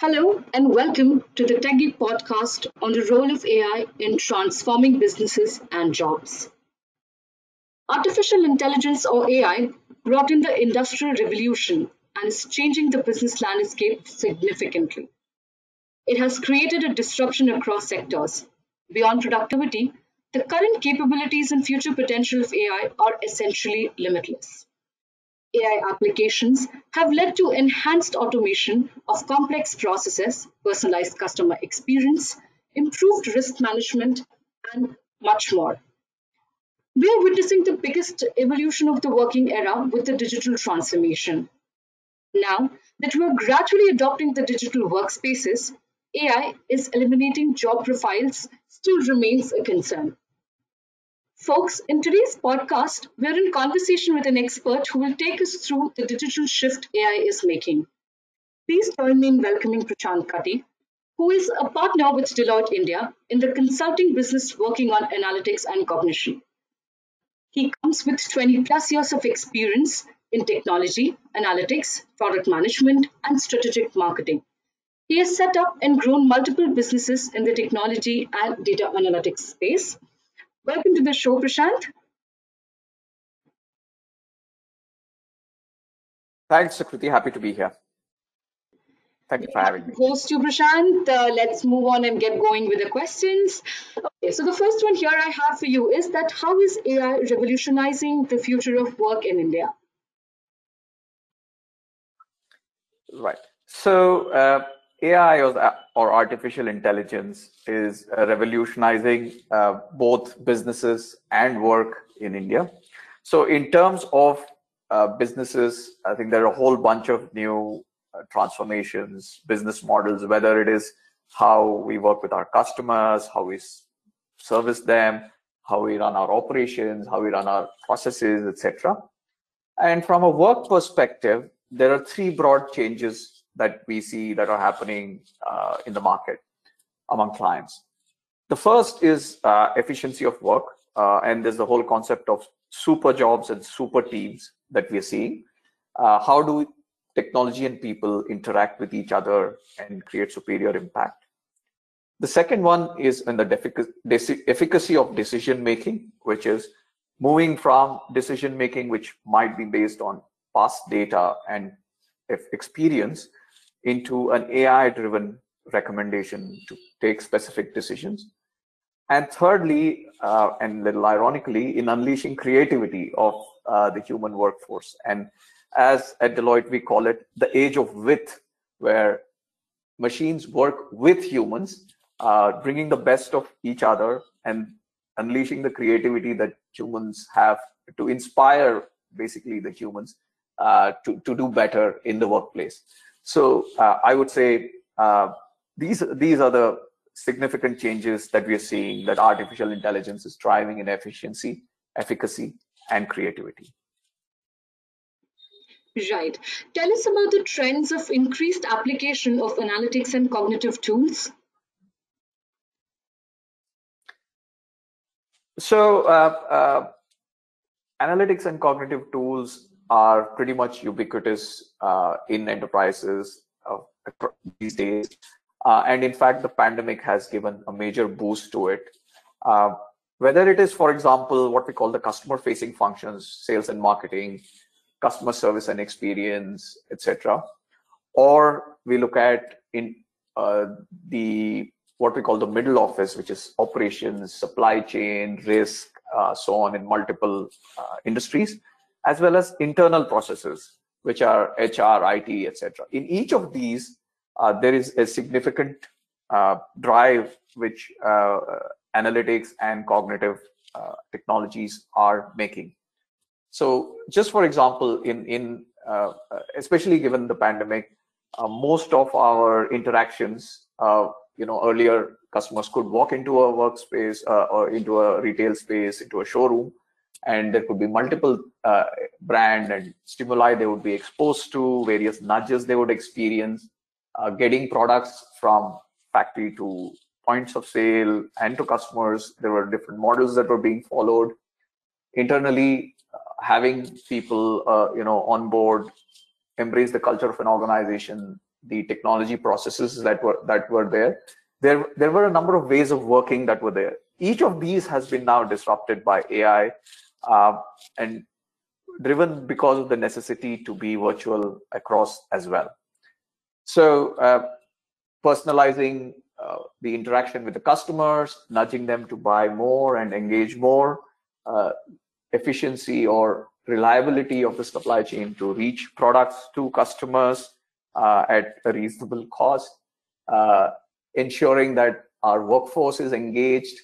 Hello and welcome to the TechGig podcast on the role of AI in transforming businesses and jobs. Artificial intelligence or AI brought in the industrial revolution and is changing the business landscape significantly. It has created a disruption across sectors. Beyond productivity, the current capabilities and future potential of AI are essentially limitless. AI applications have led to enhanced automation of complex processes, personalized customer experience, improved risk management, and much more. We are witnessing the biggest evolution of the working era with the digital transformation. Now that we are gradually adopting the digital workspaces, AI is eliminating job profiles still remains a concern. Folks, in today's podcast, we're in conversation with an expert who will take us through the digital shift AI is making. Please join me in welcoming Prashant Kaddi, who is a partner with Deloitte India in the consulting business working on analytics and cognition. He comes with 20 plus years of experience in technology, analytics, product management, and strategic marketing. He has set up and grown multiple businesses in the technology and data analytics space Welcome to the show, Prashant. Thanks, Sukriti. Happy to be here. Thank you for having me. Host you, Prashant. Uh, let's move on and get going with the questions. Okay, so the first one here I have for you is that how is AI revolutionizing the future of work in India? Right. So uh, AI or, artificial intelligence is uh, revolutionizing uh, both businesses and work in India. So, in terms of uh, businesses, I think there are a whole bunch of new uh, transformations, business models, whether it is how we work with our customers, how we service them, how we run our operations, how we run our processes, etc. And from a work perspective, there are three broad changes that we see that are happening uh, in the market among clients. The first is uh, efficiency of work, uh, and there's the whole concept of super jobs and super teams that we're seeing. Uh, how do technology and people interact with each other and create superior impact? The second one is in the efficacy of decision making, which is moving from decision making, which might be based on past data and experience, into an AI driven recommendation to take specific decisions. And thirdly, uh, and little ironically, in unleashing creativity of uh, the human workforce. And as at Deloitte, we call it the age of with, where machines work with humans, uh, bringing the best of each other and unleashing the creativity that humans have to inspire basically the humans uh, to, to do better in the workplace. So uh, I would say uh, these these are the significant changes that we are seeing that artificial intelligence is driving in efficiency, efficacy, and creativity. Right. Tell us about the trends of increased application of analytics and cognitive tools. So, uh, uh, analytics and cognitive tools are pretty much ubiquitous uh, in enterprises uh, these days. Uh, and in fact, the pandemic has given a major boost to it. Uh, whether it is, for example, what we call the customer facing functions, sales and marketing, customer service and experience, etc. Or we look at in uh, the what we call the middle office, which is operations, supply chain, risk, uh, so on in multiple industries as well as internal processes, which are HR, IT, etc. In each of these, uh, there is a significant uh, drive which uh, analytics and cognitive uh, technologies are making. So, just for example, in in uh, especially given the pandemic, uh, most of our interactions, you know, earlier customers could walk into a workspace or into a retail space, into a showroom, and there could be multiple uh, brand and stimuli they would be exposed to various nudges they would experience uh, getting products from factory to points of sale and to customers there were different models that were being followed internally uh, having people uh, you know on board embrace the culture of an organization the technology processes that were that were there. There, there were a number of ways of working that were there. Each of these has been now disrupted by AI uh, and driven because of the necessity to be virtual across as well. So uh, personalizing uh, the interaction with the customers, nudging them to buy more and engage more, uh, efficiency or reliability of the supply chain to reach products to customers uh, at a reasonable cost, uh, ensuring that our workforce is engaged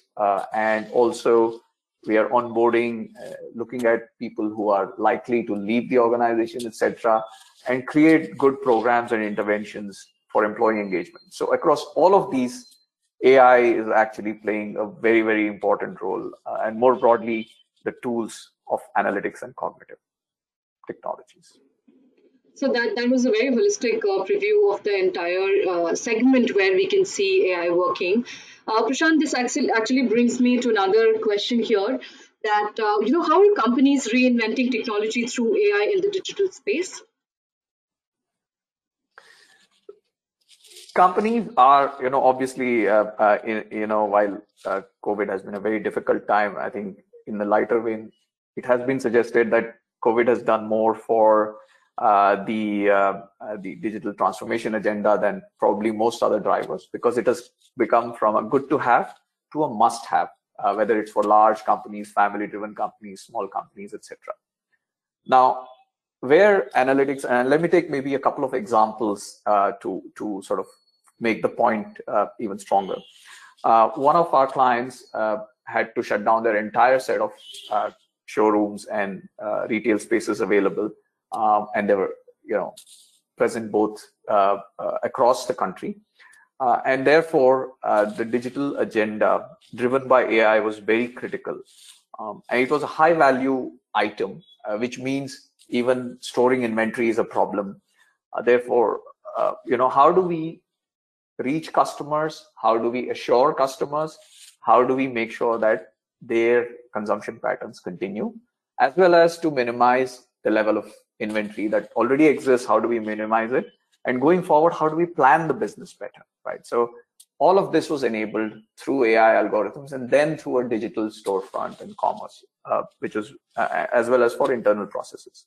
and also we are onboarding, uh, looking at people who are likely to leave the organization, etc., and create good programs and interventions for employee engagement. So across all of these, AI is actually playing a very, very important role, uh, and more broadly, the tools of analytics and cognitive technologies. So that, that was a very holistic uh, preview of the entire uh, segment where we can see AI working. Uh, Prashant, this actually, brings me to another question here that, uh, you know, how are companies reinventing technology through AI in the digital space? Companies are, you know, obviously, uh, uh, in, you know, while COVID has been a very difficult time, I think in the lighter vein, it has been suggested that COVID has done more for uh, the uh, uh, the digital transformation agenda than probably most other drivers because it has become from a good to have to a must have, uh, whether it's for large companies, family driven companies, small companies, etc. Now, where analytics, and let me take maybe a couple of examples uh, to, to sort of make the point even stronger. one of our clients had to shut down their entire set of showrooms and retail spaces available um, and they were you know present both uh, uh, across the country. Uh, and therefore, uh, the digital agenda driven by AI was very critical. Um, and it was a high value item, uh, which means even storing inventory is a problem. Uh, therefore, you know, how do we reach customers? How do we assure customers? How do we make sure that their consumption patterns continue, as well as to minimize the level of inventory that already exists how do we minimize it? And going forward how do we plan the business better right? So all of this was enabled through ai algorithms and then through a digital storefront and commerce uh, which was uh, as well as for internal processes.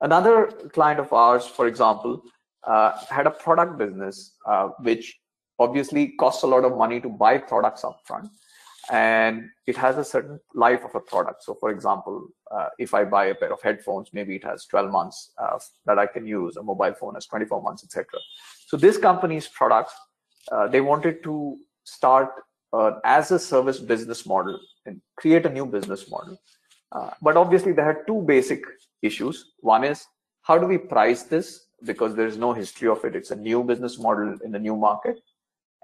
Another client of ours for example uh, had a product business uh, which obviously costs a lot of money to buy products upfront and it has a certain life of a product. So, for example, uh, if I buy a pair of headphones, maybe it has 12 months uh, that I can use. A mobile phone has 24 months, etc. So, this company's products, uh, they wanted to start as a service business model and create a new business model. Uh, but obviously, they had two basic issues. One is how do we price this because there is no history of it. It's a new business model in a new market.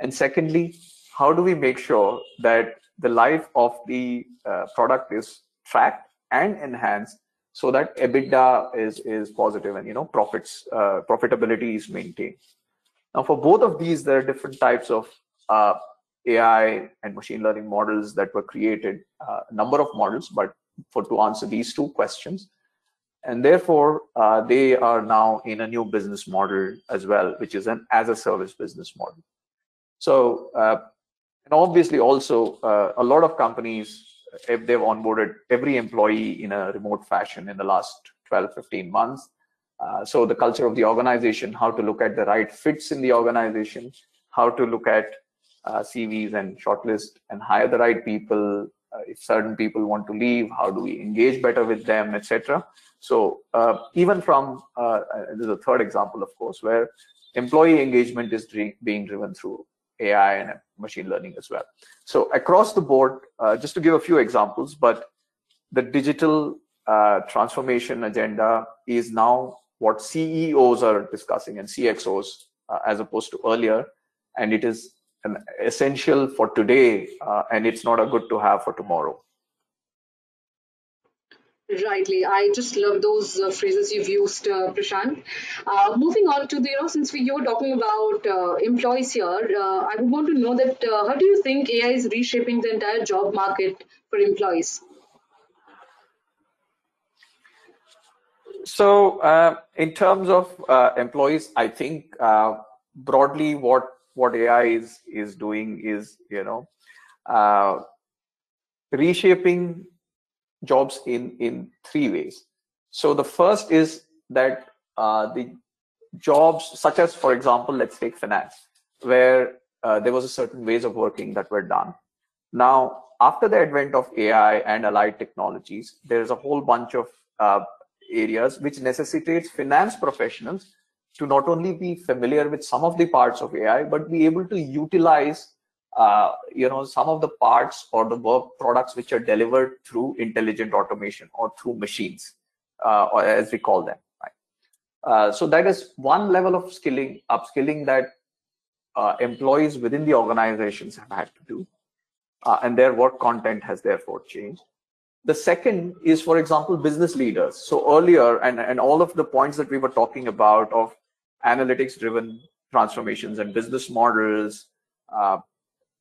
And secondly, how do we make sure that the life of the uh, product is tracked and enhanced so that EBITDA is, is positive and you know profits uh, profitability is maintained. Now for both of these, there are different types of uh, AI and machine learning models that were created, uh, a number of models, but for to answer these two questions. And therefore, uh, they are now in a new business model as well, which is an as a service business model. So uh, and obviously, also uh, a lot of companies, if they've onboarded every employee in a remote fashion in the last 12, 15 months. Uh, so the culture of the organization, how to look at the right fits in the organization, how to look at uh, CVs and shortlist and hire the right people. Uh, if certain people want to leave, how do we engage better with them, etc. So uh, even from uh, there's a third example, of course, where employee engagement is being driven through AI and machine learning as well. So across the board, uh, just to give a few examples, but the digital uh, transformation agenda is now what CEOs are discussing and CXOs uh, as opposed to earlier. And it is essential for today, uh, and it's not a good to have for tomorrow. Rightly, I just love those uh, phrases you've used, uh, Prashant. Uh, moving on to the, you know, since we you're talking about uh, employees here, uh, I would want to know that uh, how do you think AI is reshaping the entire job market for employees? So, in terms of employees, I think broadly what what AI is is doing is you know reshaping jobs in in three ways. So the first is that uh, the jobs such as, for example, let's take finance, where uh, there was a certain ways of working that were done. Now, after the advent of AI and allied technologies, there's a whole bunch of uh, areas which necessitates finance professionals to not only be familiar with some of the parts of AI, but be able to utilize, uh, you know, some of the parts or the work products which are delivered through intelligent automation or through machines, uh, or as we call them. Right? Uh, so that is one level of skilling, upskilling that uh, employees within the organizations have had to do, uh, and their work content has therefore changed. The second is, for example, business leaders. So earlier, and, and all of the points that we were talking about of analytics driven transformations and business models uh,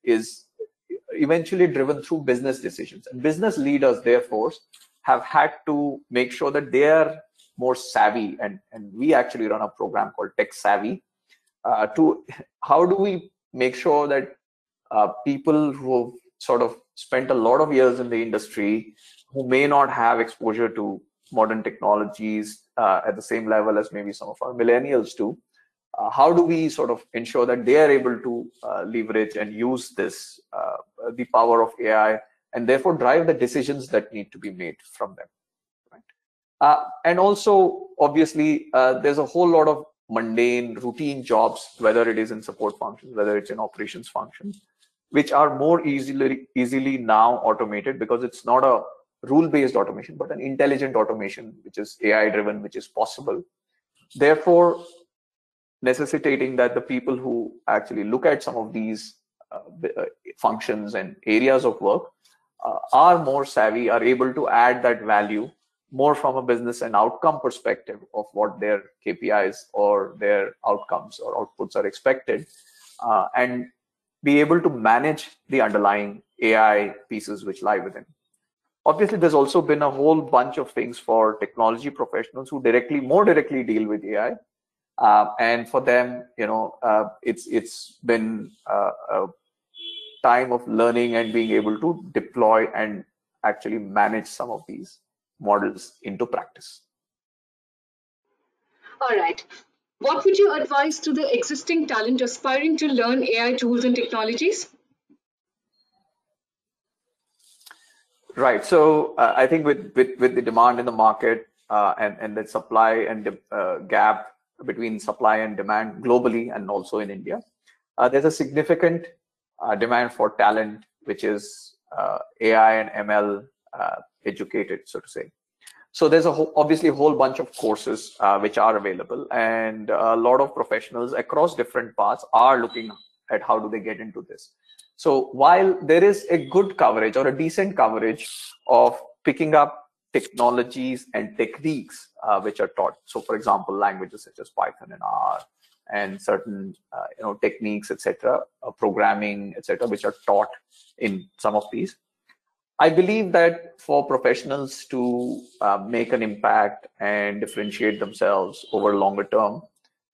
is eventually driven through business decisions. And business leaders, therefore, have had to make sure that they are more savvy. And, and we actually run a program called Tech Savvy uh, to how do we make sure that uh, people who sort of spent a lot of years in the industry who may not have exposure to modern technologies uh, at the same level as maybe some of our millennials do. Uh, how do we sort of ensure that they are able to uh, leverage and use this, uh, the power of AI, and therefore drive the decisions that need to be made from them? Right? Uh, and also, obviously, uh, there's a whole lot of mundane, routine jobs, whether it is in support functions, whether it's in operations functions, which are more easily easily now automated because it's not a rule-based automation, but an intelligent automation, which is AI-driven, which is possible. Therefore, necessitating that the people who actually look at some of these uh, uh, functions and areas of work uh, are more savvy, are able to add that value more from a business and outcome perspective of what their KPIs or their outcomes or outputs are expected, uh, and be able to manage the underlying AI pieces which lie within. Obviously there's also been a whole bunch of things for technology professionals who directly more directly deal with ai uh, and for them you know uh, it's it's been uh, a time of learning and being able to deploy and actually manage some of these models into practice. All right. What would you advise to the existing talent aspiring to learn ai tools and technologies? Right. So uh, I think with, with with the demand in the market uh, and and the supply and uh, gap between supply and demand globally and also in India, uh, there's a significant uh, demand for talent, which is uh, AI and ML educated, so to say. So there's a whole, obviously a whole bunch of courses which are available, and a lot of professionals across different paths are looking at how do they get into this. So while there is a good coverage or a decent coverage of picking up technologies and techniques uh, which are taught. So for example, languages such as Python and R and certain uh, you know techniques, etc., uh, programming, etc., which are taught in some of these. I believe that for professionals to uh, make an impact and differentiate themselves over longer term,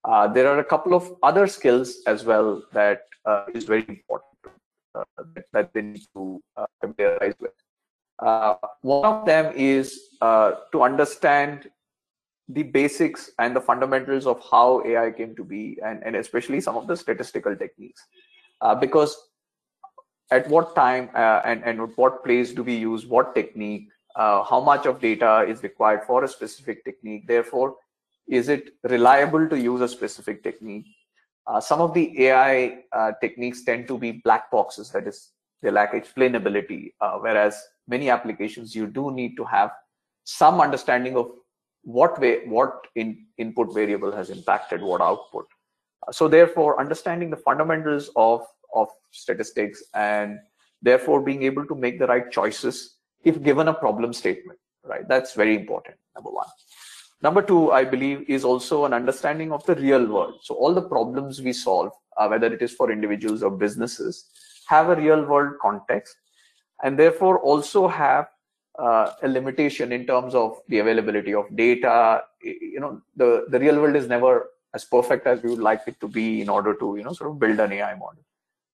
uh, there are a couple of other skills as well that uh, is very important uh, that they need to familiarize with. Uh, one of them is to understand the basics and the fundamentals of how AI came to be, and, and especially some of the statistical techniques. because at what time uh, and, and at what place do we use what technique, uh, how much of data is required for a specific technique. Therefore, is it reliable to use a specific technique? Uh, some of the AI uh, techniques tend to be black boxes, that is, they lack explainability, uh, whereas many applications you do need to have some understanding of what way, what in, input variable has impacted what output. So therefore, understanding the fundamentals of, of statistics and therefore being able to make the right choices if given a problem statement, right? That's very important, number one. Number two, I believe, is also an understanding of the real world. So all the problems we solve, uh, whether it is for individuals or businesses, have a real world context and therefore also have uh, a limitation in terms of the availability of data, you know the the real world is never as perfect as we would like it to be in order to you know sort of build an AI model.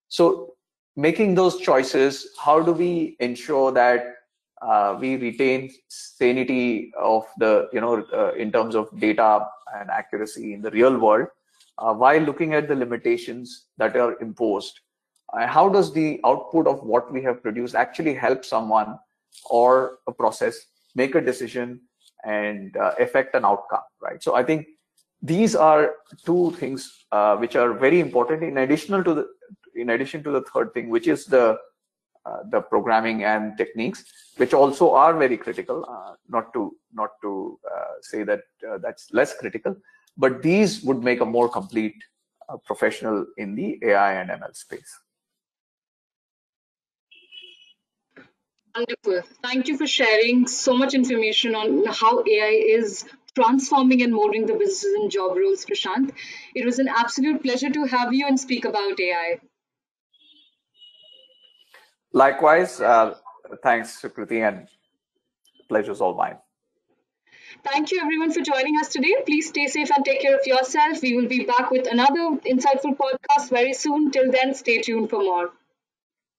So making those choices, how do we ensure that uh, we retain sanity of the you know uh, in terms of data and accuracy in the real world uh, while looking at the limitations that are imposed how does the output of what we have produced actually help someone or a process make a decision and uh, affect an outcome right? So i think these are two things uh, which are very important in additional to the in addition to the third thing which is the uh, the programming and techniques which also are very critical. Uh, not to not to uh, say that uh, that's less critical but these would make a more complete uh, professional in the ai and ml space Wonderful. Thank you for sharing so much information on how AI is transforming and molding the businesses and job roles, Prashant. It was an absolute pleasure to have you and speak about AI. Likewise, uh, thanks, Sukriti, and pleasure's all mine. Thank you everyone for joining us today. Please stay safe and take care of yourself. We will be back with another insightful podcast very soon. Till then, stay tuned for more.